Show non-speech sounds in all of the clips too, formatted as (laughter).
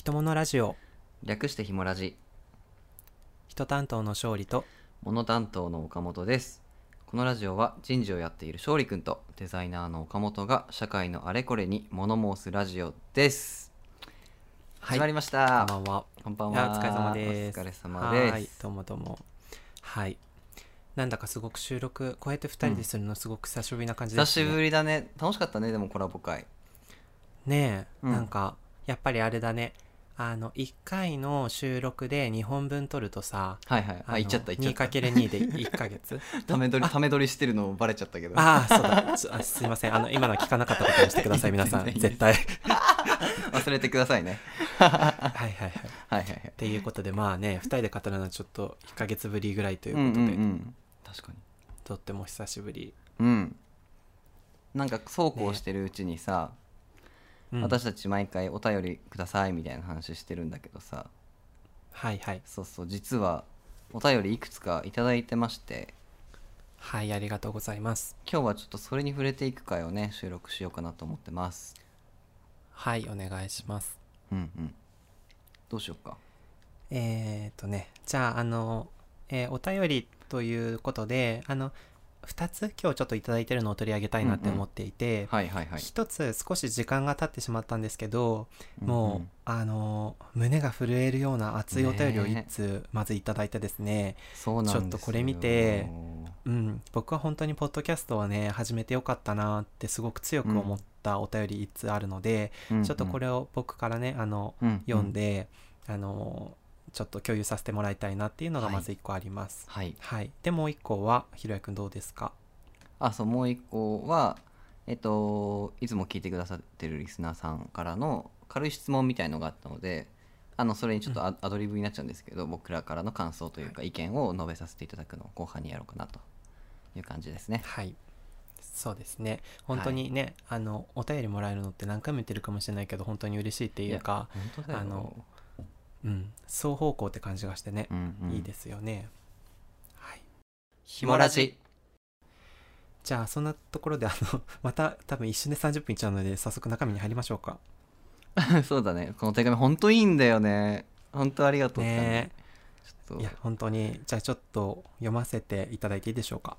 人物ラジオ。略してひもラジ。人担当の勝利と。モノ担当の岡本です。このラジオは人事をやっている勝利くんとデザイナーの岡本が社会のあれこれに物申すラジオです。はい。始まりました、こんばんは。こんばんいやはお疲れ様です。お疲れ様です。はい。どうもどうも。はい。なんだかすごく収録こうやって2人でするのすごく久しぶりな感じですね、久しぶりだね。楽しかったねでもコラボ会。ねえ、うん。なんかやっぱりあれだねあの1回の収録で2本分撮るとさはいはい。あの言っちゃった言っちゃった。2×2 で1ヶ月。(laughs) ため撮りため撮りしてるのバレちゃったけど。ああそうだ。すいません。あの今の聞かなかったことにしてください (laughs) 皆さん。絶対。(laughs) 忘れてくださいね。はいはいはい。はいはいはい。っていうことでまあね2人で語るのはちょっと1ヶ月ぶりぐらいといううんことで、うんうん確かに。とっても久しぶり、うん。なんかそうこうしてるうちにさ、うん私たち毎回お便りくださいみたいな話してるんだけどさ。はいはい。そうそう。実はお便りいくつかいただいてまして。はいありがとうございます。今日はちょっとそれに触れていく回をね収録しようかなと思ってます。はいお願いします。うんうん。どうしようか。えー、とねじゃああの、えーお便りということであの2つ今日ちょっといただいてるのを取り上げたいなって思っていて、はいはいはい。一つ少し時間が経ってしまったんですけど、もう、ん。んあの胸が震えるような熱いお便りをね一通まずいただいてですね。そうなんですよ。ちょっとこれ見てうん、僕は本当にポッドキャストはね始めてよかったなってすごく強く思ったお便り一通あるので、うんうん。ちょっとこれを僕からねあのうんうん。読んで、あのちょっと共有させてもらいたいなっていうのがまず1個あります。はい。はい、でもう1個はひろやくんどうですか？あそうもう一個はえっといつも聞いてくださってるリスナーさんからの軽い質問みたいのがあったのであのそれにちょっとア,、アドリブになっちゃうんですけど僕らからの感想というか意見を述べさせていただくのを後半にやろうかなという感じですね。はい。そうですね。本当にね、あのお便りもらえるのって何回も言ってるかもしれないけど本当に嬉しいっていうかあのうん。双方向って感じがしてね。う、んうん、いいですよね。はい。ひもラジ。じゃあそんなところであの (laughs) また多分一瞬で30分いっちゃうので早速中身に入りましょうか。(laughs) そうだね。この手紙本当いいんだよね。本当ありがとうね。いや本当に。じゃあちょっと読ませていただいていいでしょうか。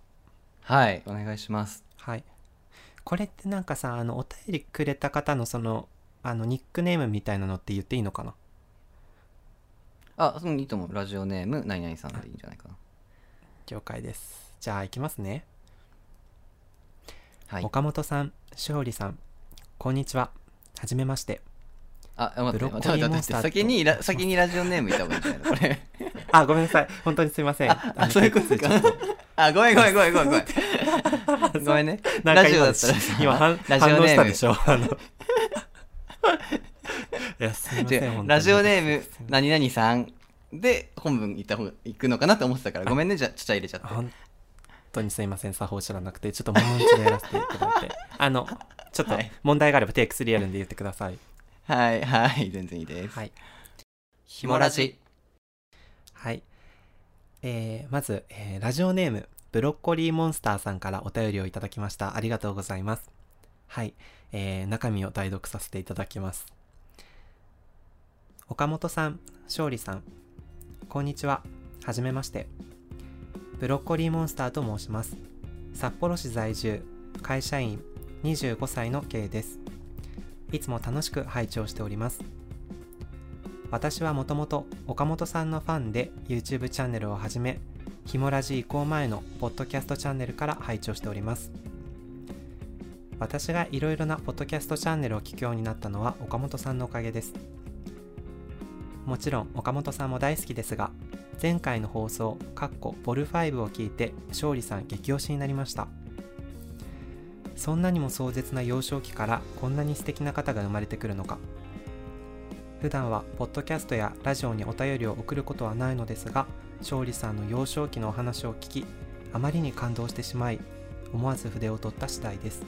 はい。お願いします。はい。これってなんかさあのお便りくれた方のそのあのニックネームみたいなのって言っていいのかな？あうんいいと思うラジオネーム何々さんでいいんじゃないかな了解です。じゃあ行きますね。はい岡本さん、勝利さん、こんにちは。はじめまして。あ待って待って待って先にラ先にラジオネーム言った方がいいんじゃないの？(laughs) これあ、ごめんなさい。本当にすいません。(laughs) あのそういうことかあ、ごめんごめんごめんごめんごめん。(laughs) ごめんね。ラジオ今だったらさ今反ラジオネーム反応したでしょ？あのラジオネーム、何々さんで本文言った方が行くのかなって思ってたから、ごめんね、じゃあ、ちゃちゃ入れちゃって。本当にすいません作法知らなくてちょっともう一度やらせていただいて。(laughs) あのちょっとはい。問題があればテイク3やるんで言ってください。はい、はい、全然いいです。はい。ひもラジ。はい。えーまず、えーラジオネームブロッコリーモンスターさんからお便りをいただきました。ありがとうございます。はい、えー中身を代読させていただきます岡本さん勝利さんこんにちは。はじめまして。ブロッコリーモンスターと申します。札幌市在住会社員25歳の K です。いつも楽しく拝聴しております。私はもともと岡本さんのファンで YouTube チャンネルを始めひもラジ移行前のポッドキャストチャンネルから拝聴しております。私がいろいろなポッドキャストチャンネルを聞くようになったのは岡本さんのおかげです。もちろん岡本さんも大好きですが前回の放送かっこボル5を聞いて勝利さん激推しになりました。そんなにも壮絶な幼少期からこんなに素敵な方が生まれてくるのか。普段はポッドキャストやラジオにお便りを送ることはないのですが勝利さんの幼少期のお話を聞きあまりに感動してしまい思わず筆を取った次第です。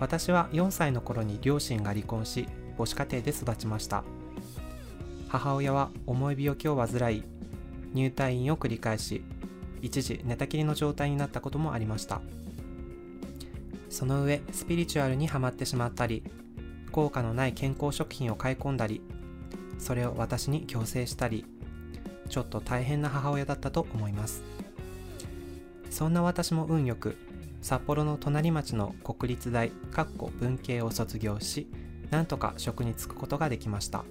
私は4歳の頃に両親が離婚し母子家庭で育ちました。母親は重い病気を患い入退院を繰り返し一時寝たきりの状態になったこともありました。その上スピリチュアルにはまってしまったり効果のない健康食品を買い込んだりそれを私に強制したりちょっと大変な母親だったと思います。そんな私も運よく札幌の隣町の国立大文系を卒業しなんとか職に就くことができました。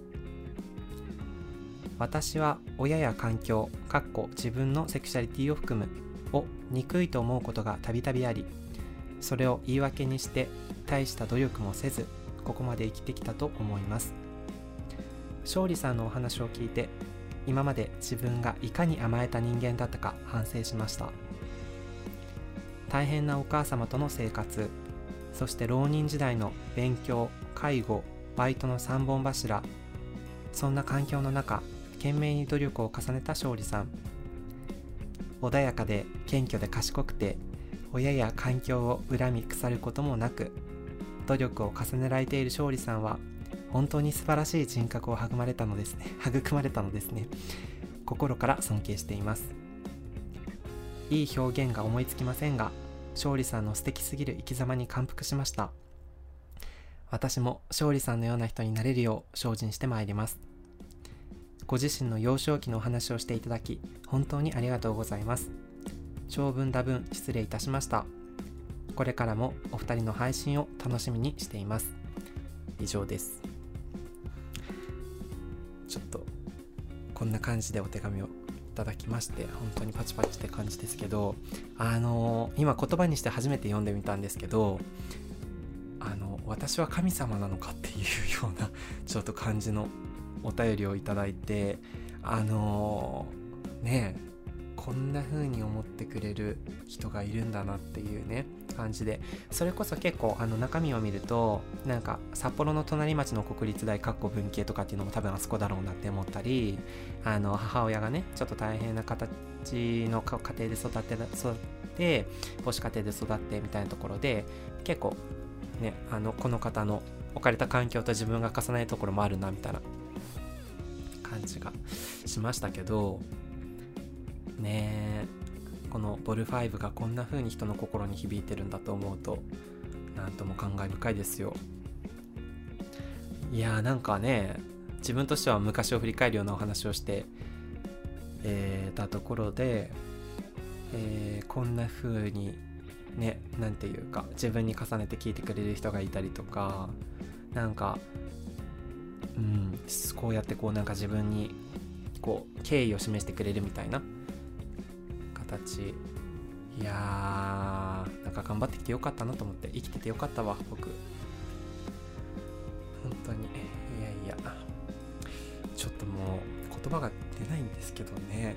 私は親や環境かっこ自分のセクシャリティを含むを憎いと思うことがたびたびありそれを言い訳にして大した努力もせずここまで生きてきたと思います。勝利さんのお話を聞いて今まで自分がいかに甘えた人間だったか反省しました。大変なお母様との生活そして浪人時代の勉強介護バイトの3本柱そんな環境の中懸命に努力を重ねた勝利さん。穏やかで謙虚で賢くて親や環境を恨み腐ることもなく努力を重ねられている勝利さんは本当に素晴らしい人格を育まれたのですね。(laughs) 育まれたのですね。心から尊敬しています。いい表現が思いつきませんが勝利さんの素敵すぎる生き様に感服しました。私も勝利さんのような人になれるよう精進してまいります。ご自身の幼少期のお話をしていただき本当にありがとうございます。長文多文失礼いたしました。これからもお二人の配信を楽しみにしています。以上です。ちょっとこんな感じでお手紙をいただきまして本当にパチパチって感じですけどあのー、今言葉にして初めて読んでみたんですけどあの私は神様なのかっていうようなちょっと感じのお便りをいただいてあのー、ねこんな風に思ってくれる人がいるんだなっていうね感じで。それこそ結構あの中身を見るとなんか札幌の隣町の国立大括弧文系とかっていうのも多分あそこだろうなって思ったりあの母親がねちょっと大変な形の家庭で育って育って母子家庭で育ってみたいなところで結構ねあのこの方の置かれた環境と自分が重ねるところもあるなみたいな。感じがしましたけどねこのボル5がこんな風に人の心に響いてるんだと思うとなんとも感慨深いですよ。いやーなんかね自分としては昔を振り返るようなお話をしてえー、たところで、えー、こんな風にね何て言うか自分に重ねて聞いてくれる人がいたりとかなんかうん。こうやってこうなんか自分にこう敬意を示してくれるみたいな。形。いやーなんか頑張ってきてよかったなと思って。生きててよかったわ僕。本当に。いやいや。ちょっともう言葉が出ないんですけどね。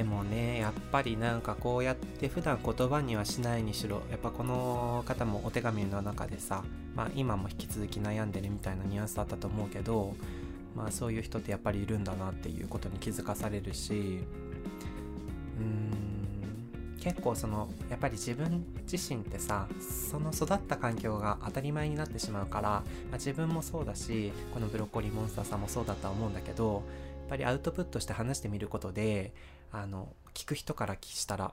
でもねやっぱりなんかこうやって普段言葉にはしないにしろやっぱこの方もお手紙の中でさ、まあ、今も引き続き悩んでるみたいなニュアンスだったと思うけど、まあ、そういう人ってやっぱりいるんだなっていうことに気づかされるしうーん結構そのやっぱり自分自身ってさその育った環境が当たり前になってしまうから、まあ、自分もそうだしこのブロッコリーモンスターさんもそうだとは思うんだけどぱりアウトプットして話してみることであの聞く人からしたら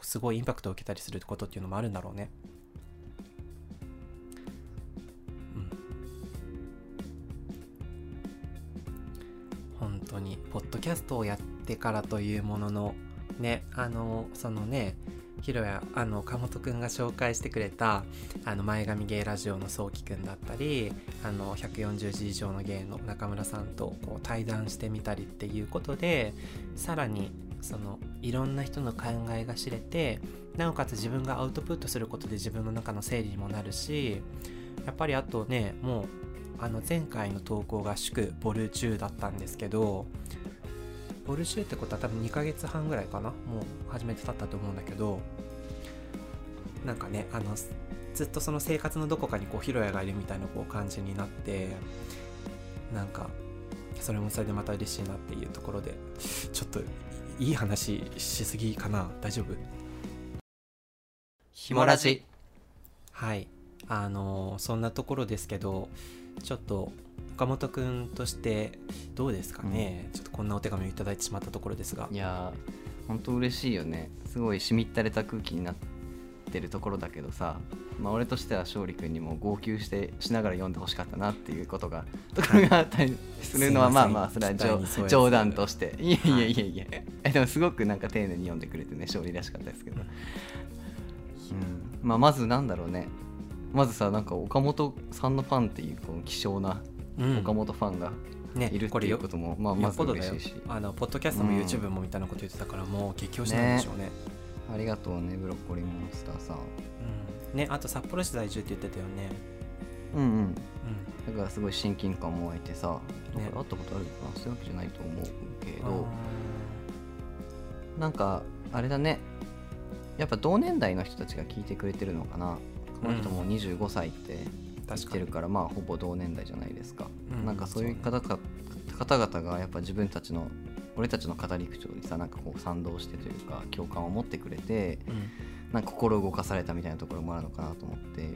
すごいインパクトを受けたりすることっていうのもあるんだろうね。うん。本当にポッドキャストをやってからというもののねあのそのねヒロやあの岡本くんが紹介してくれたあの前髪芸ラジオのそうきくんだったりあの140字以上の芸の中村さんとこう対談してみたりっていうことでさらにそのいろんな人の考えが知れてなおかつ自分がアウトプットすることで自分の中の整理にもなるしやっぱりあとねもうあの前回の投稿が祝ボル中だったんですけどボルシューってことは多分2ヶ月半ぐらいかな。もう初めて経ったと思うんだけど。なんかねあのずっとその生活のどこかにこうヒロヤがいるみたいなこう感じになってなんかそれもそれでまた嬉しいなっていうところでちょっといい話しすぎかな。大丈夫？ひもラジ。はい。あのそんなところですけどちょっと岡本君としてどうですかね、うん、ちょっとこんなお手紙をいただいてしまったところですが。いや本当嬉しいよね。すごいしみったれた空気になってるところだけどさ、まあ、俺としては勝利君にも号泣してしながら読んでほしかったなっていうことがところがあったりするのはまあまあそれは冗談として。いえいえいえいええでもすごくなんか丁寧に読んでくれてね勝利らしかったですけど、うん。まあ、まずなんだろうねまずさなんか岡本さんのファンっていうこの希少なうん。岡本ファンがねいるっていうことも、まあ、よまず嬉しいし。あのポッドキャストもうん。YouTube もみたいなこと言ってたからもう激推しなんでしょうね。ありがとうねブロッコリーモンスターさん。うん。ねあと札幌市在住って言ってたよね。うんうん。うん。だからすごい親近感も湧いてさ、ね。か会ったことあるかなそういうわけじゃないと思うけあどなんかあれだね。やっぱ同年代の人たちが聞いてくれてるのかなこの人も25歳ってー言ってるから、まあほぼ同年代じゃないですか、うんなんかそういう方か方々がやっぱ自分たちの俺たちの語り口調にさなんかこう賛同してというか共感を持ってくれてうん。なんか心動かされたみたいなところもあるのかなと思って。うん。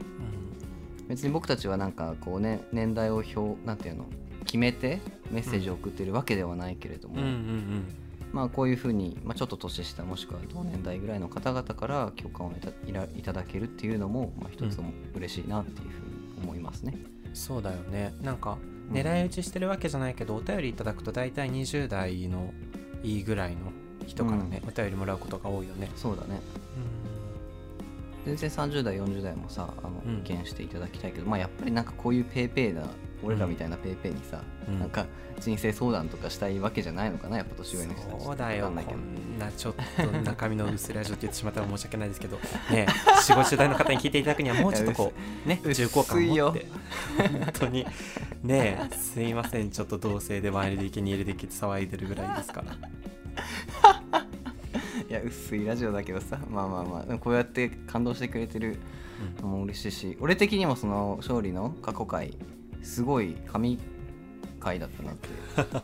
別に僕たちはなんかこうね年代を表なんていうの決めてメッセージを送ってるわけではないけれども、うんうんまあこういうふうに、まあ、ちょっと年下もしくは同年代ぐらいの方々から共感をいたいらいただけるっていうのも、まあ、一つも嬉しいなっていうふうに思いますね。うんそうだよね。なんかうん。狙い撃ちしてるわけじゃないけどお便りいただくと大体20代のいいぐらいの人からね、お便りもらうことが多いよね。そうだね。全然30代40代もさあのうん。意見していただきたいけど、まあやっぱりなんかこういうペーペーな俺らみたいなペーペーにさ、うん。なんか人生相談とかしたいわけじゃないのかなやっぱ年上の人たちそうだよ。こんなちょっと中身の薄ラジオって言ってしまったら申し訳ないですけど。ね4 5 0代の方に聞いていただくにはもうちょっとこう (laughs) ね薄重厚感を持っ薄て。本当に。ねすいません。ちょっと同性で前で池に入れて騒いでるぐらいですから。(laughs) いや薄いラジオだけどさ。まあまあまあ。こうやって感動してくれてるのも嬉しいし。俺的にもその勝利の過去回すごい神回だったなって、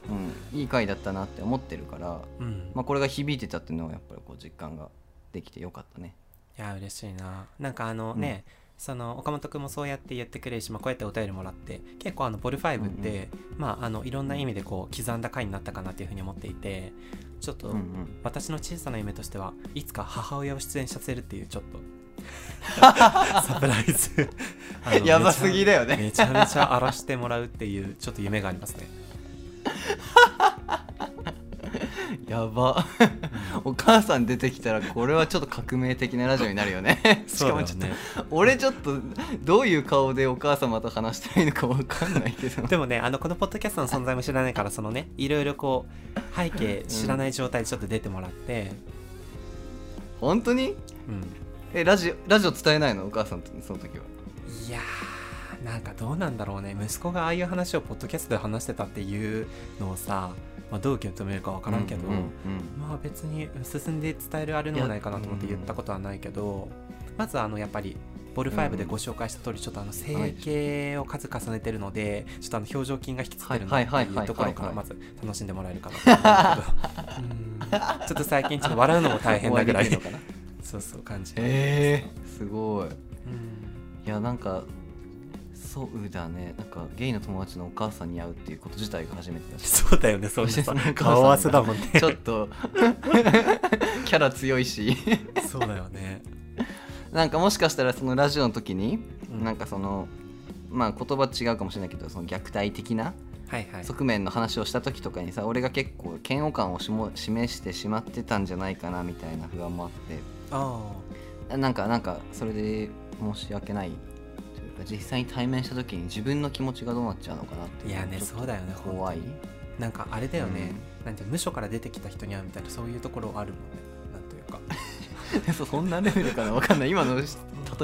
う。(laughs) ん、いい回だったなって思ってるから、うん。まあ、これが響いてたっていうのはやっぱりこう実感ができてよかったね。いや嬉しいな。なんかあのね、その岡本君もそうやって言ってくれるし、まあ、こうやってお便りもらって結構あのボル5って、まあ、あのいろんな意味でこう刻んだ回になったかなっていうふうに思っていてちょっと、うんうん。私の小さな夢としてはいつか母親を出演させるっていうちょっと (laughs) サプライズ。(laughs) やばすぎだよね。めちゃめちゃ荒らしてもらうっていうちょっと夢がありますね。(laughs) やば。お母さん出てきたらこれはちょっと革命的なラジオになるよね。しかもちょっと、ね俺ちょっとどういう顔でお母様と話したらいいのか分かんないけど。でもねあのこのポッドキャストの存在も知らないからそのねいろいろこう背景知らない状態でちょっと出てもらって、本当に？うん、えラジオラジオ伝えないの？お母さんとその時は。いやーなんかどうなんだろうね。息子がああいう話をポッドキャストで話してたっていうのをさ、まあ、どう受け止めるか分からんけど、うんうんうんまあ別に進んで伝えるあれのもないかなと思って言ったことはないけど、まずあのやっぱりボル5でご紹介した通りちょっとあの整形を数重ねてるのでちょっとあの表情筋が引きつってるなってはいうところからまず楽しんでもらえるかなと思うんだけど。うん。ちょっと最近ちょっと笑うのも大変なぐらい (laughs) そうそう感じ、えー、すごい。うん。いやなんかそうだね。なんかゲイの友達のお母さんに会うっていうこと自体が初めてだし。そうだよね。そういうさそのお母さんが顔合わせだもんね。(laughs) ちょっと。(laughs) キャラ強いし。そうだよね。なんかもしかしたらそのラジオの時に、うん。なんかそのまあ言葉違うかもしれないけどその虐待的なはいはい。側面の話をした時とかにさ俺が結構嫌悪感をしも示してしまってたんじゃないかなみたいな不安もあってあなんかなんかそれで申し訳ないというか実際に対面した時に自分の気持ちがどうなっちゃうのかなってあいやねそうだよね怖い。なんかあれだよね、なんて無所から出てきた人に会うみたいなそういうところあるもんね。なんというか。(laughs) そんなレベルかなわかんない。今の例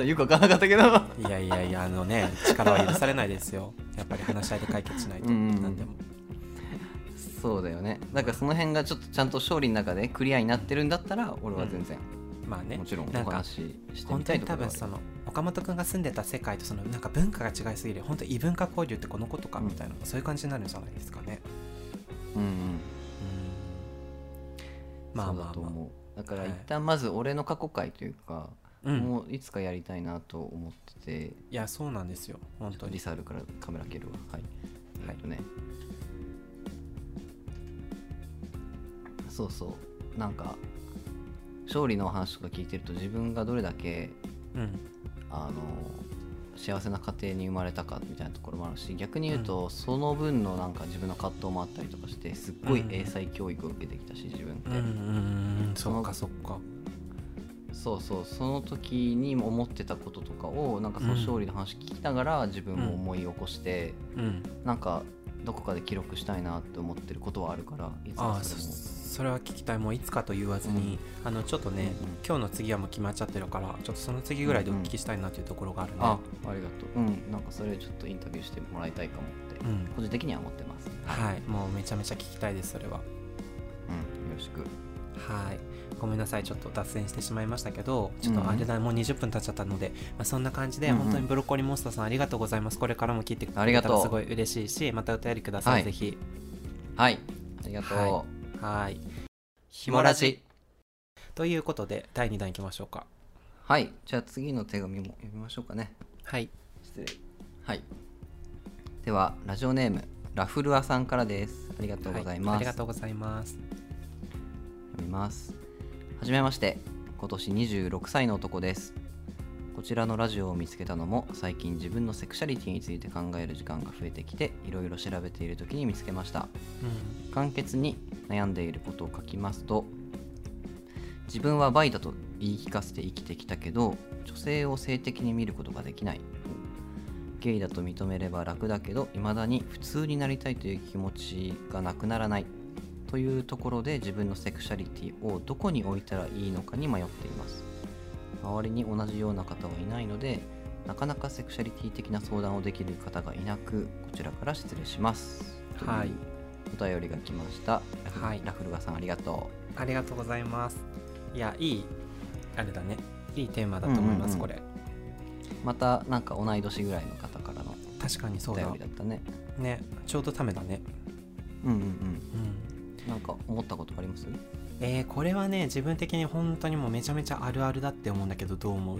えよくわからなかったけど。いやいやいやあのね力は許されないですよ。やっぱり話し合いで解決しないと。うん。うん何でも。そうだよね。だからその辺がちょっとちゃんと勝利の中でクリアになってるんだったら俺は全然、まあねもちろんおなんか話ししてみ本当にたいところはある。多分その岡本君が住んでた世界とそのなんか文化が違いすぎる。本当異文化交流ってこのことかみたいな、そういう感じになるんじゃないですかね。うんうん。うん。まあまあまだと思う。だからはい。一旦まず俺の過去回というか、あうん。もういつかやりたいなと思ってて。いやそうなんですよ。本当に。リサールからカメラ蹴るわ。はい。はい。えっとね。そうそう。なんか勝利の話とか聞いてると自分がどれだけうん。あの幸せな家庭に生まれたかみたいなところもあるし逆に言うと、その分のなんか自分の葛藤もあったりとかしてすっごい英才教育を受けてきたし自分って、うんうんうんそっかそっか。そうそう。その時に思ってたこととかをなんかその勝利の話聞きながら自分も思い起こして、うん。なんかどこかで記録したいなって思ってることはあるからいつかそれもそれは聞きたい。もういつかと言わずに、あのちょっとね、うんうん。今日の次はもう決まっちゃってるからちょっとその次ぐらいでお聞きしたいなというところがあるね、あありがとう。うんなんかそれちょっとインタビューしてもらいたいかもって、うん。個人的には思ってます。はい。もうめちゃめちゃ聞きたいですそれは。うん、よろしく。はい。ごめんなさいちょっと脱線してしまいましたけどちょっとあれだ、もう20分経っちゃったので、まあ、そんな感じで、うんうん。本当にブロッコリーモンスターさんありがとうございます。これからも聞いてくれたらすごい嬉しいしまたお便りください、はい。ぜひ。はい。ありがとう、ははい。ひもラジということで第2弾いきましょうか。はい。じゃあ次の手紙も読みましょうかね。はい。失礼。はい。ではラジオネームラフルアさんからです。ありがとうございます、はありがとうございます。読みます。はじめまして。今年26歳の男です。こちらのラジオを見つけたのも最近自分のセクシャリティについて考える時間が増えてきていろいろ調べている時に見つけました。う簡潔に悩んでいることを書きますと自分はバイだと言い聞かせて生きてきたけど女性を性的に見ることができない。ゲイだと認めれば楽だけど未だに普通になりたいという気持ちがなくならない。というところで自分のセクシャリティをどこに置いたらいいのかに迷っています。周りに同じような方はいないのでなかなかセクシャリティ的な相談をできる方がいなくこちらから失礼します。はい。お便りが来ました。はい。ラフルガさんありがとんありがとうございます。いやいいあれだね。いいテーマだと思います、うんうんうん。これ。うまたなんか同い年ぐらいの方からの確かにそうおだ便りだったね。ねちょうどためだね。うんうんうん。うん。なんか思ったことあります？えー、これはね自分的に本当にもうめちゃめちゃあるあるだって思うんだけどどう思う、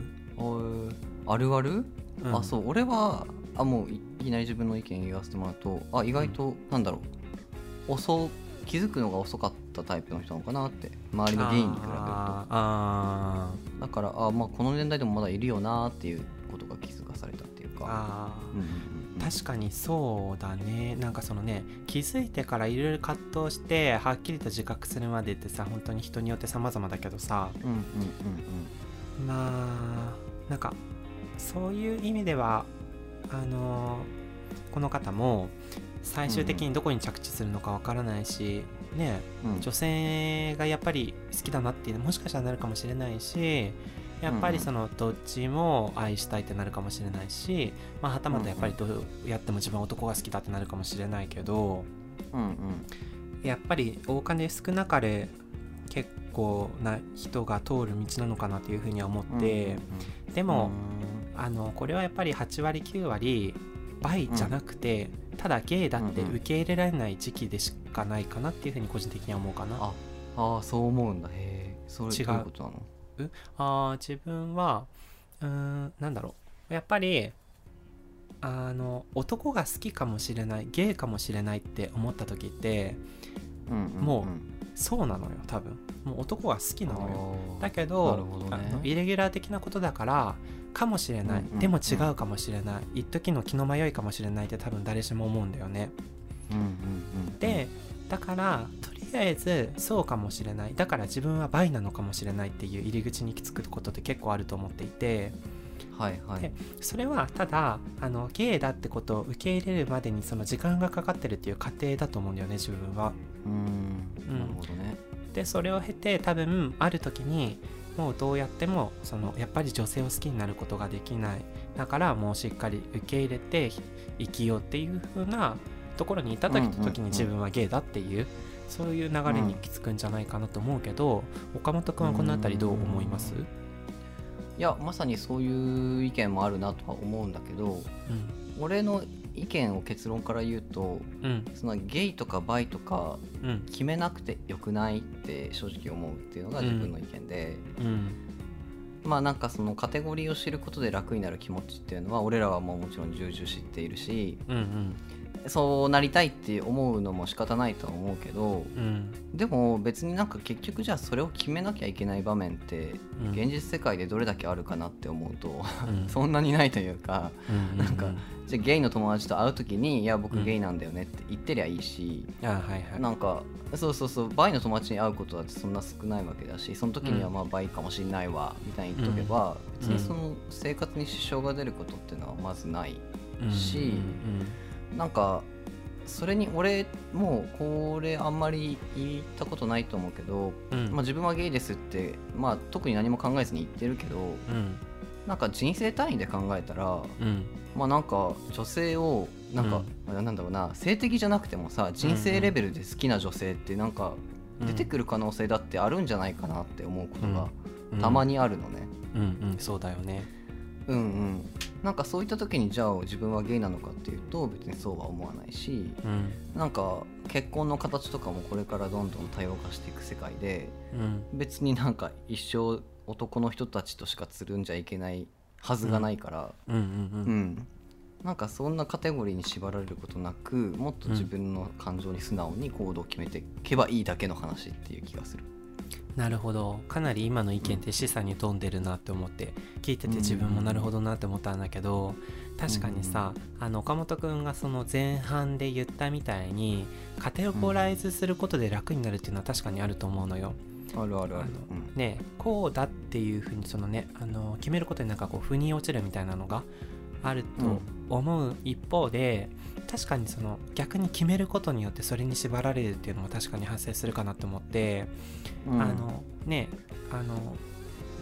あるある、うん。あそう。俺はあもういいきなり自分の意見言わせてもらうとあ意外と、なんだろう遅気づくのが遅かったタイプの人なのかなって周りのゲイに比べると。あだからあ、まあ、この年代でもまだいるよなっていうことが気づかされたっていうーか。あー。うんうんうんうん。確かにそうだね。なんかそのね気づいてからいろいろ葛藤してはっきりと自覚するまでってさ本当に人によって様々だけどさ。うんうんうんまあなんかそういう意味ではあのこの方も最終的にどこに着地するのかわからないし、ね女性がやっぱり好きだなっていうのもしかしたらなるかもしれないしやっぱりそのどっちも愛したいってなるかもしれないし、まあ、はたまたやっぱりどうやっても自分は男が好きだってなるかもしれないけどうんうん。やっぱり多かれ少なかれ結構な人が通る道なのかなっていうふうには思って、でも、あのこれはやっぱり8割9割バイじゃなくて、ただゲイだってうんうん受け入れられない時期でしかないかなっていうふうに個人的には思うかな。ああーそう思うんだ。へえそれ違う。ことなの？あー自分はうーんなんだろう。やっぱりあの男が好きかもしれないゲイかもしれないって思った時ってうんうんもそうなのよ多分。もう男が好きなのよ。だけどね。あのイレギュラー的なことだからかもしれない、うんうん。でも違うかもしれない。一時の気の迷いかもしれないって多分誰しも思うんだよね。うんうんうんでだからとりあえずそうかもしれない。だから自分はバイなのかもしれないっていう入り口に行き着くことって結構あると思っていて。はいはい。でそれはただあのゲイだってことを受け入れるまでにその時間がかかってるっていう過程だと思うんだよね自分は。うんなるほどね。でそれを経て多分ある時にもうどうやってもそのやっぱり女性を好きになることができないだからもうしっかり受け入れて生きようっていう風なところにいた時に自分はゲイだっていうそういう流れに行き着くんじゃないかなと思うけど岡本君はこの辺りどう思います？いやまさにそういう意見もあるなとは思うんだけど俺の意見を結論から言うとうん。うんそのゲイとかバイとかうん。決めなくてよくないって正直思うっていうのが自分の意見で、うん。まあなんかそのカテゴリーを知ることで楽になる気持ちっていうのは俺らはもうもちろん重々知っているしうんうんそうなりたいって思うのも仕方ないとは思うけどうん。でも別になんか結局じゃあそれを決めなきゃいけない場面ってうん。現実世界でどれだけあるかなって思うと、うん。(laughs) そんなにないというかうんなんかじゃあゲイの友達と会う時に「いや僕うんゲイなんだよね」って言ってりゃいいし、あはいはい。なんかそうそうそうバイの友達に会うことだってそんな少ないわけだしその時にはうん。まあバイかもしんないわみたいに言っとけば、別にその生活に支障が出ることっていうのはまずないしなんかそれに俺もうこれあんまり言ったことないと思うけど、うん。うんまあ、自分はゲイですって、まあ、特に何も考えずに言ってるけどうん。なんか人生単位で考えたらうん。まあなんか女性をなんか、なんだろうな性的じゃなくてもさ人生レベルで好きな女性ってなんか出てくる可能性だってあるんじゃないかなって思うことがうん。たまにあるのね。うんうん。そうだよねうんうん、なんかそういった時にじゃあ自分はゲイなのかっていうと別にそうは思わないしうん。なんか結婚の形とかもこれからどんどん多様化していく世界でうん。別になんか一生男の人たちとしかつるんじゃいけないはずがないから、うんうん。うん。なんかそんなカテゴリーに縛られることなくもっと自分の感情に素直に行動を決めていけばいいだけの話っていう気がする。なるほど。かなり今の意見って示唆に富んでるなって思って聞いてて自分もなるほどなって思ったんだけど確かにさあの岡本君がその前半で言ったみたいにカテゴライズすることで楽になるっていうのは確かにあると思うのよ。あるあるある。ねこうだっていうふうにそのねあの決めることになんかこう腑に落ちるみたいなのがあると思う一方で、確かにその逆に決めることによってそれに縛られるっていうのも確かに発生するかなと思って、うん。あのねあの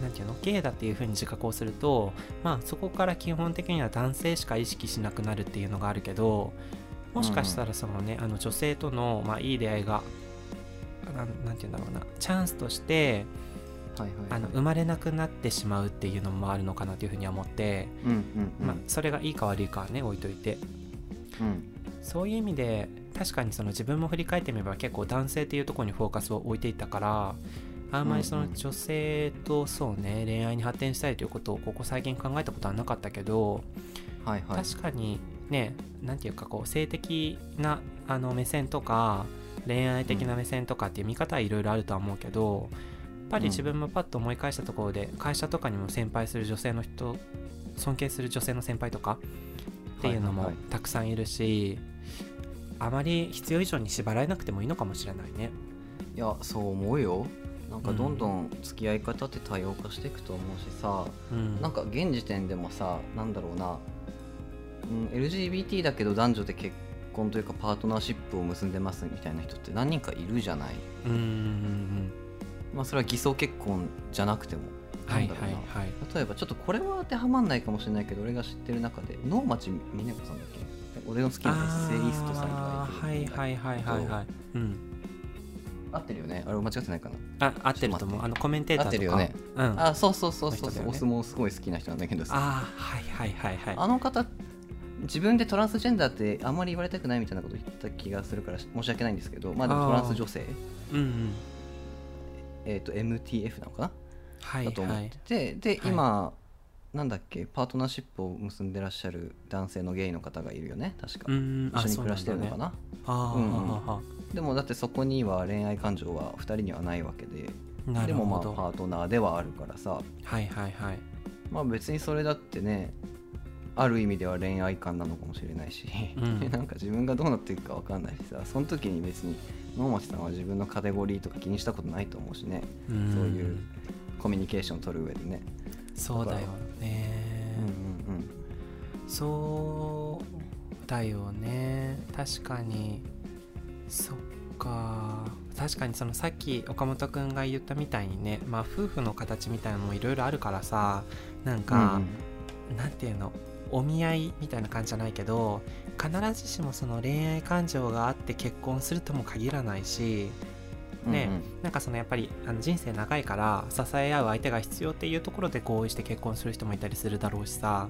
なんていうのゲイだっていうふうに自覚をするとまあそこから基本的には男性しか意識しなくなるっていうのがあるけどもしかしたらそのね、あの女性との、まあ、いい出会いがなんなんていうんだろうなチャンスとしてはいはいはい。あの生まれなくなってしまうっていうのもあるのかなというふうには思って、うんうんうん。まあ、それがいいか悪いかはね置いといてうん。そういう意味で確かにその自分も振り返ってみれば結構男性っていうところにフォーカスを置いていったからあんまりその女性とそうね恋愛に発展したいということをここ最近考えたことはなかったけどはいはい。確かにねなんていうかこう性的なあの目線とか恋愛的な目線とかっていう見方はいろいろあるとは思うけどやっぱり自分もパッと思い返したところで会社とかにも先輩する女性の人尊敬する女性の先輩とかっていうのもたくさんいるしあまり必要以上に縛られなくてもいいのかもしれないね。いやそう思うよ。なんかどんどん付き合い方って多様化していくと思うしさ、うん、なんか現時点でもさなんだろうな、うん、LGBT だけど男女で結婚というかパートナーシップを結んでますみたいな人って何人かいるじゃない。うんうんうん。まあそれは偽装結婚じゃなくてもなんだろうなはいはい。例えばちょっとこれは当てはまんないかもしれないけど俺が知ってる中で能町みね子さんだっけ？俺の好きなエッセイストさんがいるはいはいはいはいはい。うん。合ってるよね？あれ間違ってないかな？あ合ってると思う。あのコメンテーターとか。合ってるよね。うん。ああそうそうそうそうそう、ね。お相撲すごい好きな人なんだけどさ。あーはいはいはいはい。あの方自分でトランスジェンダーってあんまり言われたくないみたいなこと言った気がするから申し訳ないんですけどまあでもトランス女性。うんうん。えっ、と MTF なのかな、はいだと思っはい。ててで、はい。今なんだっけパートナーシップを結んでらっしゃる男性のゲイの方がいるよね確か、うん一緒に暮らしてるのかな？うんでもだってそこには恋愛感情は2人にはないわけででもまあパートナーではあるからさ。はいはいはい。まあ別にそれだってねある意味では恋愛観なのかもしれないし、うん。(laughs) なんか自分がどうなっていくか分かんないしさその時に別に能町さんは自分のカテゴリーとか気にしたことないと思うしね。うん。そういうコミュニケーションを取る上でね。そうだよね。うんうんそうだよね。確かに。そっか。確かにそのさっき岡本くんが言ったみたいにねまあ夫婦の形みたいなのもいろいろあるからさなんうんか、なんていうの？お見合いみたいな感じじゃないけど必ずしもその恋愛感情があって結婚するとも限らないしうんねなんかそのやっぱりあの人生長いから支え合う相手が必要っていうところで合意して結婚する人もいたりするだろうしさ。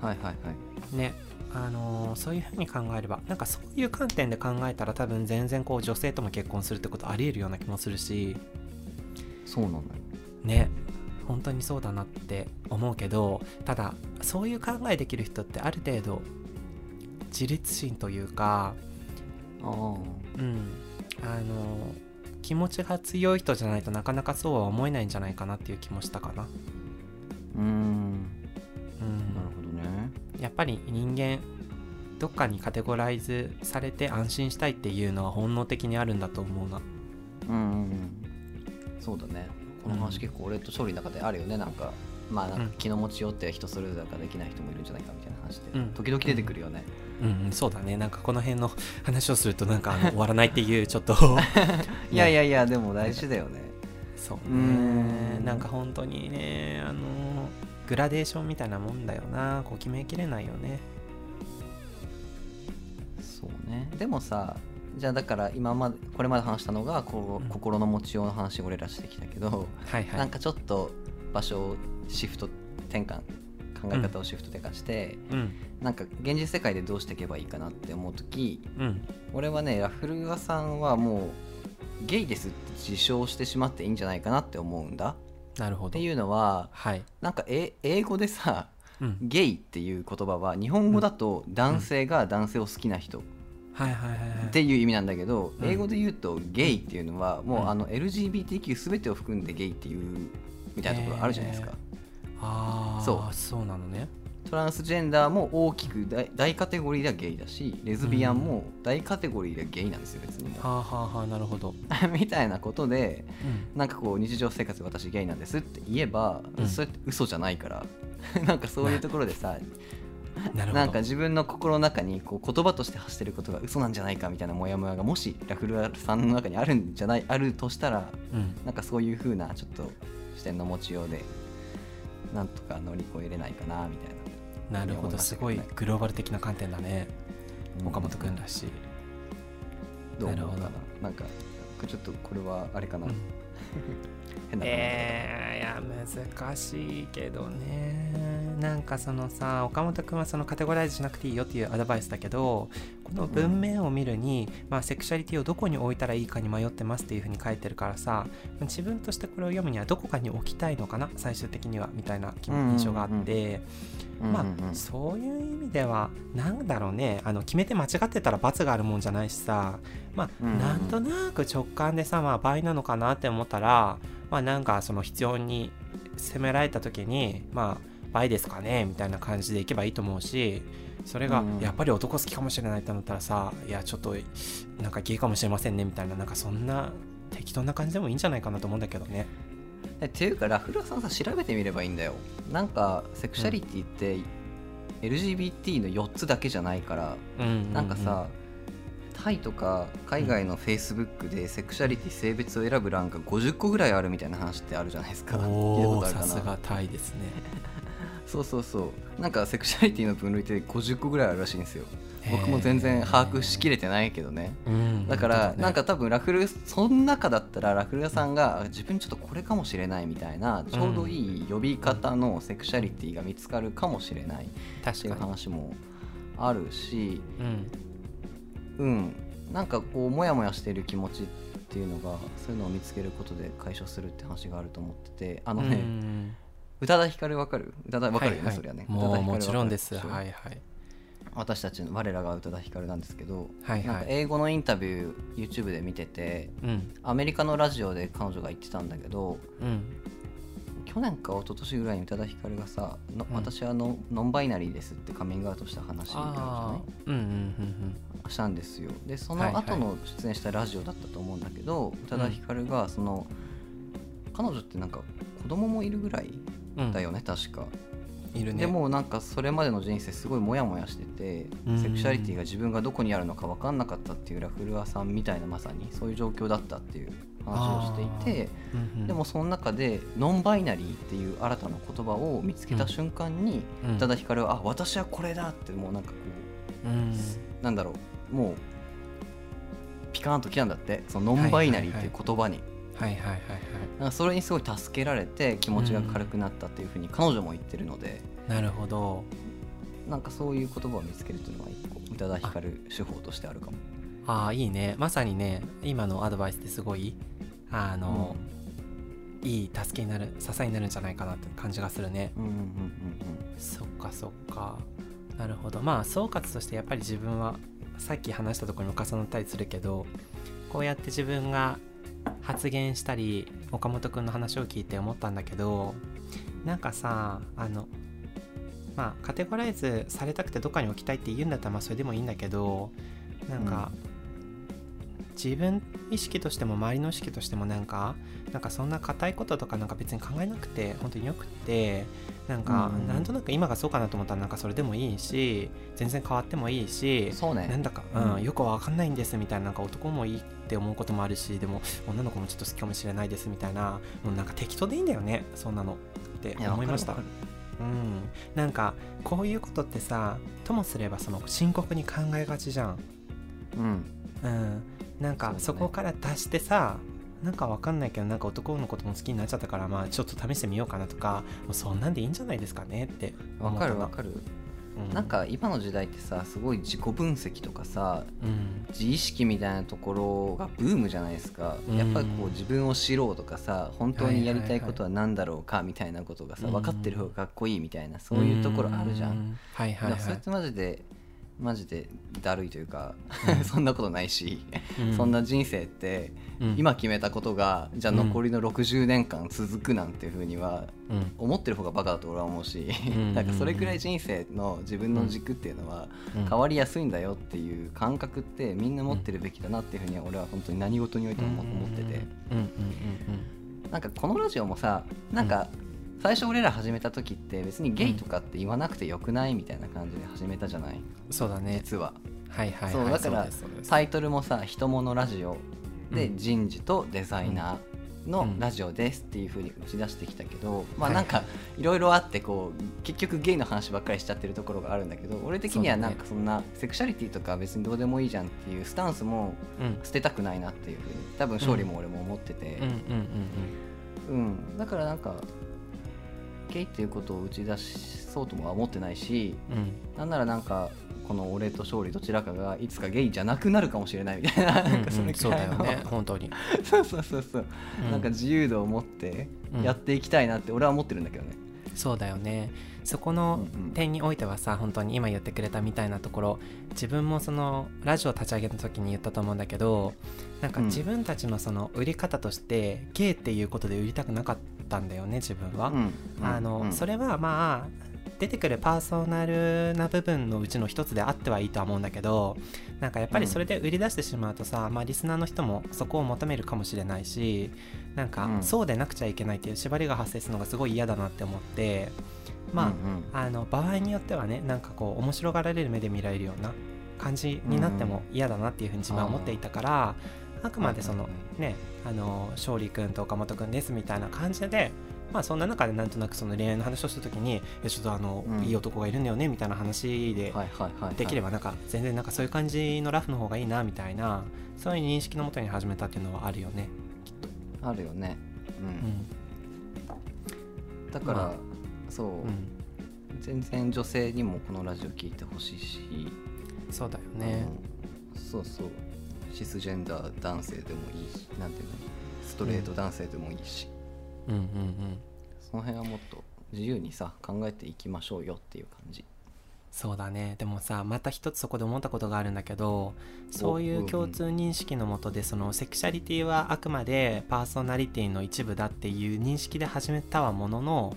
はいはいはい。ねあのーそういうふうに考えればなんかそういう観点で考えたら多分全然こう女性とも結婚するってことありえるような気もするし。そうなんだよね。本当にそうだなって思うけどただそういう考えできる人ってある程度自立心というか、ああうん、あの気持ちが強い人じゃないとなかなかそうは思えないんじゃないかなっていう気もしたかな。うーん。うん。なるほどね。やっぱり人間どっかにカテゴライズされて安心したいっていうのは本能的にあるんだと思うな。うんうんうん。そうだね。このうん話結構俺と勝利の中であるよねなんかまあなんうん。か気の持ちよって人それぞれだからできない人もいるんじゃないかみたいな話で、うん。時々出てくるよね、うん、うん、そうだね。なんかこの辺の話をするとなんかあの終わらないっていうちょっと。(laughs) いやいやいやでも大事だよね。そううねん。なんか本当にねあのグラデーションみたいなもんだよな。こう決めきれないよね。そうね。でもさじゃあだから今までこれまで話したのがこう、うん。心の持ちようの話を俺らしてきたけど、はいはい。なんかちょっと場所をシフト転換考え方をシフト転換して、うん。なんか現実世界でどうしていけばいいかなって思う時うん。俺はねラフルガさんはもうゲイですって自称してしまっていいんじゃないかなって思うんだ。なるほど。っていうのははい、なんかえ英語でさうん、ゲイっていう言葉は日本語だと男性が男性を好きな人っていう意味なんだけど、うん。英語で言うとゲイっていうのはもう、うん。あの LGBTQ 全てを含んでゲイっていうみたいなところあるじゃないですか、ああそう。そうなのね。トランスジェンダーも大きく大大カテゴリーではゲイだしレズビアンも大カテゴリーではゲイなんですよ別に。もはあはあはあなるほど、う (laughs) みたいなことでうん、なんかこう日常生活で私ゲイなんですって言えば、うん。それって嘘じゃないから。(laughs) なんかそういうところでさ (laughs) なんか自分の心の中にこう言葉として発してることが嘘なんじゃないかみたいなモヤモヤがもしラフルアさんの中にあるんじゃないあるとしたらうん。なんかそういう風なちょっと視点の持ちようでなんとか乗り越えれないかなみたいな。なるほどすごいグローバル的な観点だね。うん。岡本君らしい、どう思うかな。なんかちょっとこれはあれかな、うん変なえー、いや難しいけどね。なんかそのさ岡本君はそのカテゴライズしなくていいよっていうアドバイスだけどこの文面を見るに、まあ、セクシャリティをどこに置いたらいいかに迷ってますっていうふうに書いてるからさ自分としてこれを読むにはどこかに置きたいのかな最終的にはみたいな気印象があって、まうんうんうん。あそういう意味ではなんだろうね。あの決めて間違ってたら罰があるもんじゃないしさ。まあ、うんうん。なんとなく直感でさまあ倍なのかなって思ったらまあなんかその必要に責められた時にまあ倍ですかねみたいな感じでいけばいいと思うしそれがうん。やっぱり男好きかもしれないってなったらさいやちょっとなんかゲイかもしれませんねみたいななんかそんな適当な感じでもいいんじゃないかなと思うんだけどね。えっていうかラフルアさんさ調べてみればいいんだよ。なんかセクシャリティって LGBT の4つだけじゃないから、うん。なんかさタイとか海外のフェイスブックでセクシャリティ性別を選ぶ欄が50個ぐらいあるみたいな話ってあるじゃないですか。おさすがタイですね。そうそうそう。なんかセクシャリティの分類って50個ぐらいあるらしいんですよ。僕も全然把握しきれてないけどね。うんだから、なんか多分ラフルその中だったらラフル屋さんがあ自分ちょっとこれかもしれないみたいなちょうどいい呼び方のセクシャリティが見つかるかもしれないっていう確かに。話もあるしうん。うんなんかこうモヤモヤしてる気持ちっていうのがそういうのを見つけることで解消するって話があると思っててあのね、うん。宇多田ヒカルわかる？宇多田わかるよね、はいはい。そりゃね。もうもちろんです。はいはい。私たちの我らが宇多田ヒカルなんですけど、はいはい。なんか英語のインタビュー YouTube で見ててうん。アメリカのラジオで彼女が言ってたんだけどうん去年か一昨年ぐらいに宇多田ヒカルがさ「のうん。私はのノンバイナリーです」ってカミングアウトした話あるじゃあないあうんうんうんしたんですよ。でその後の出演したラジオだったと思うんだけど、宇多田ヒカルがその彼女ってなんか子供もいるぐらいうんだよね、確か。いるね。でもなんかそれまでの人生すごいモヤモヤしててうん。セクシャリティが自分がどこにあるのか分かんなかったっていうラフルアさんみたいなまさにそういう状況だったっていう話をしていてうんうん。でもその中でノンバイナリーっていう新たな言葉を見つけた瞬間にうん。宇多田ヒカルはあ私はこれだってもうなんかこうん。うなんだろうもうピカーンときたんだってそのノンバイナリーっていう言葉に。はいはいはいはいなんかそれにすごい助けられて気持ちが軽くなったっていうふうに彼女も言ってるので。なるほど。なんかそういう言葉を見つけるっていうのは一個宇多田ヒカル手法としてあるかも。ああいいね。まさにね今のアドバイスですごいあの、いい助けになる支えになるんじゃないかなって感じがするね。うんうんうんうんそっかそっか。なるほど。まあ総括としてやっぱり自分はさっき話したところにも重なったりするけどこうやって自分が発言したり岡本君の話を聞いて思ったんだけどなんかさあのまあカテゴライズされたくてどっかに置きたいって言うんだったらまあそれでもいいんだけどなんか、自分意識としても周りの意識としてもなんかなんかそんな硬いこととかなんか別に考えなくて本当によくってなんかうんなんとなく今がそうかなと思ったらなんかそれでもいいし全然変わってもいいしそうね。なんだか、うんうん、よくわかんないんですみたいななんか男もいいって思うこともあるしでも女の子もちょっと好きかもしれないですみたいなもうなんか適当でいいんだよねそんなのって思いました。うん、なんかこういうことってさともすればその深刻に考えがちじゃん、るうん。うん、なんかそこから出してさなんかわかんないけどなんか男のことも好きになっちゃったからまあちょっと試してみようかなとかもうそんなんでいいんじゃないですかねってわかるわかる、うん、なんか今の時代ってさすごい自己分析とかさうん。自意識みたいなところがブームじゃないですか、うん。やっぱりこう自分を知ろうとかさ本当にやりたいことは何だろうかみたいなことがさ、うん。分かってる方がかっこいいみたいなそういうところあるじゃん、うはいはいはい。それってマジでマジでだるいというか、うん。(laughs) そんなことないし、うん。そんな人生ってうん。今決めたことがじゃあうん。残りの60年間続くなんていうふうにはうん。思ってる方がバカだと俺は思うし、うん。(laughs) なんかそれくらい人生の自分の軸っていうのはうん。変わりやすいんだよっていう感覚ってみんな持ってるべきだなっていうふうに俺は本当に何事においても思思ってて。なんかこのラジオもさなんか最初俺ら始めた時って別にゲイとかって言わなくてよくないみたいな感じで始めたじゃない？うんそうだね。実は。はいはいはい。そうだからタイトルもさ「人物ラジオ」でうん。人事とデザイナーのうん。ラジオですっていうふうに打ち出してきたけど、まはい。あなんかいろいろあってこう結局ゲイの話ばっかりしちゃってるところがあるんだけど俺的にはそうだね。なんかそんなセクシャリティとか別にどうでもいいじゃんっていうスタンスもうん。捨てたくないなっていうふうに多分勝利も俺も思ってて。うんうんうん。うん、だからなんかゲイっていうことを打ち出そうともは思ってないしうん。うんなんならなんかこの俺と勝利どちらかがいつかゲイじゃなくなるかもしれないみたいななんかそれくそうだよね本当に、そうそうそうそう、うんなん。か自由度を持ってうんやっていきたいなって俺は思ってるんだけどね、そうだよね。そこのうんうん。点においてはさ本当に今言ってくれたみたいなところ自分もそのラジオ立ち上げた時に言ったと思うんだけどなんかうん。自分たちのその売り方としてゲイっていうことで売りたくなかったんだよね自分は、うんあの、うん。それはまあ出てくるパーソナルな部分のうちの一つであってはいいとは思うんだけどなんかやっぱりそれで売り出してしまうとさ、まあリスナーの人もそこを求めるかもしれないしなんかうん。そうでなくちゃいけないっていう縛りが発生するのがすごい嫌だなって思ってまあ、うんうん。あの場合によってはねなんかこう面白がられる目で見られるような感じになっても嫌だなっていうふうに自分は思っていたから、あくまでそのねあの勝利君と岡本君ですみたいな感じでまあそんな中でなんとなくその恋愛の話をした時に「えちょっとあの、うん。いい男がいるんだよね」みたいな話でできればなんか全然なんかそういう感じのラフの方がいいなみたいなそういう認識のもとに始めたっていうのはあるよね。あるよね。うん、うん。だから、まそう、うん、全然女性にもこのラジオ聞いてほしいし。そうだよね。うん。そうそうシスジェンダー男性でもいいしなんていうのストレート男性でもいいし、うんうんうんその辺はもっと自由にさ考えていきましょうよっていう感じ。そうだね。でもさまた一つそこで思ったことがあるんだけどそういう共通認識のもとでそのセクシャリティはあくまでパーソナリティの一部だっていう認識で始めたはものの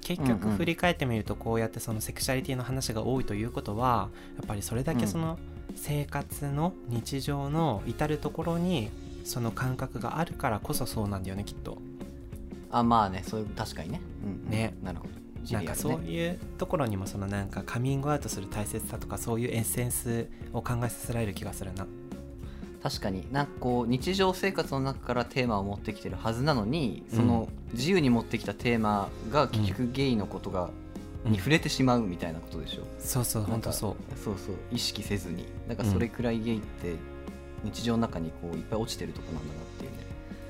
結局うんうん。振り返ってみるとこうやってそのセクシャリティの話が多いということはやっぱりそれだけその生活の日常の至る所にその感覚があるからこそそうなんだよねきっと。あまあねそういう確かにね、うんうん。ね。なるほど。なんかそういうところにもそのなんかカミングアウトする大切さとかそういうエッセンスを考えさせられる気がするな。確かに。なんかこう日常生活の中からテーマを持ってきてるはずなのにその自由に持ってきたテーマが結局ゲイのことが、に触れてしまうみたいなことでしょ、そうそうなんか本当そう。そうそう意識せずに。だからそれくらいゲイって日常の中にこういっぱい落ちてるとこなんだなっていう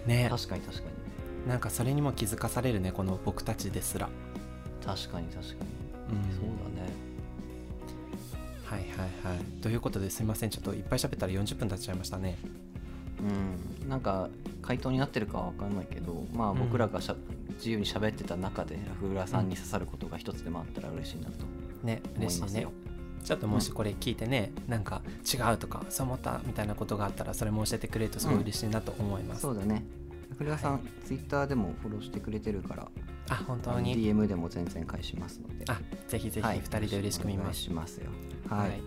ね。ね。確かに確かに。なんかそれにも気づかされるねこの僕たちですら。確かに確かに、うん。そうだね。はいはいはい。ということですいません。ちょっといっぱい喋ったら40分経っちゃいましたね。うん。なんか回答になってるかは分かんないけどまあうん。僕らがしゃ、自由に喋ってた中でラフグラさんに刺さることが一つでもあったら嬉しいなとね嬉しいね。ちょっともしこれ聞いてね、なんか違うとかそう思ったみたいなことがあったらそれも教えてくれるとすごい嬉しいなと思います、そうだね。栗川さん、はい。ツイッターでもフォローしてくれてるからあ本当に？DM でも全然返しますので。あぜひぜひはい。2人で嬉しく見ます、しますよ。はい、はい。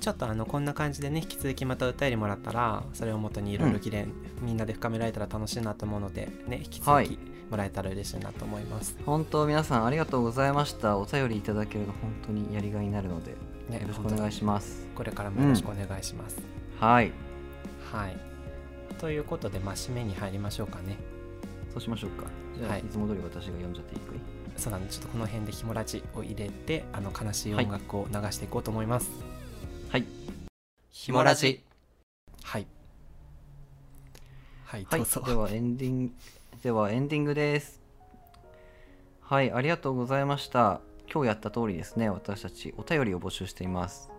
ちょっとあのこんな感じでね引き続きまたお便りもらったらそれをもとにいろいろ議連、みんなで深められたら楽しいなと思うのでね引き続はい。きもらえたら嬉しいなと思います、本当皆さんありがとうございました。お便りいただけると本当にやりがいになるので、ねよろしくお願いします。これからもよろしくお願いします、はい。はい。ということでまあ締めに入りましょうかね。そうしましょうか。じゃあ、はい。い、つも通り私が読んじゃっていい？かいそうなんでちょっとこの辺でひもラジを入れてあの悲しい音楽を流していこうと思います。はい。ひもラジ。はい。はいはい。どうぞ、ではエンディングではエンディングです。はいありがとうございました。今日やった通りですね私たちお便りを募集しています。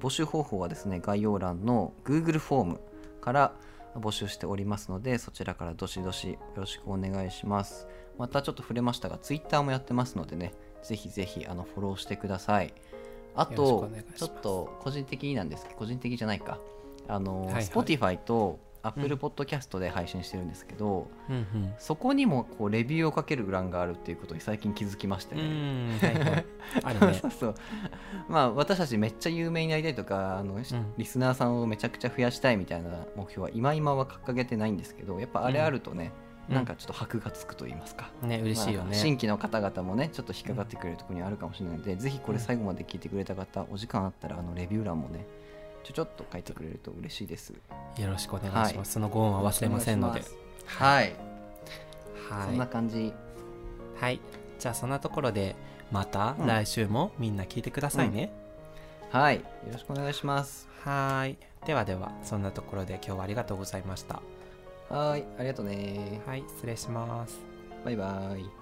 募集方法はですね概要欄の Google フォームから募集しておりますのでそちらからどしどしよろしくお願いします。またちょっと触れましたが Twitter もやってますのでねぜひぜひあのフォローしてください。あとちょっと個人的になんですけど個人的じゃないか。あの、はいはい。Spotify と Apple Podcast で配信してるんですけど、うんうん。そこにもこうレビューをかける欄があるっていうことに最近気づきましてうね、んはいはい。(laughs) あるね。そうそう。まあ私たちめっちゃ有名になりたいとかあの、ん。リスナーさんをめちゃくちゃ増やしたいみたいな目標は今今は掲げてないんですけどやっぱあれあるとね、うん。なんかちょっと箔がつくと言いますか、ね嬉しいよまあね、新規の方々もねちょっと引っかかってくれるところにあるかもしれないので、ぜひこれ最後まで聞いてくれた方、お時間あったらあのレビュー欄もねちょちょっと書いてくれると嬉しいです。よろしくお願いします、はい。そのご恩は忘れませんので。はい、はい。そんな感じ。はい。じゃあそんなところでまたうん。来週もみんな聞いてくださいね、はい。よろしくお願いします。はーい。ではではそんなところで今日はありがとうございました。はい。ありがとうね。はい。失礼します。バイバイ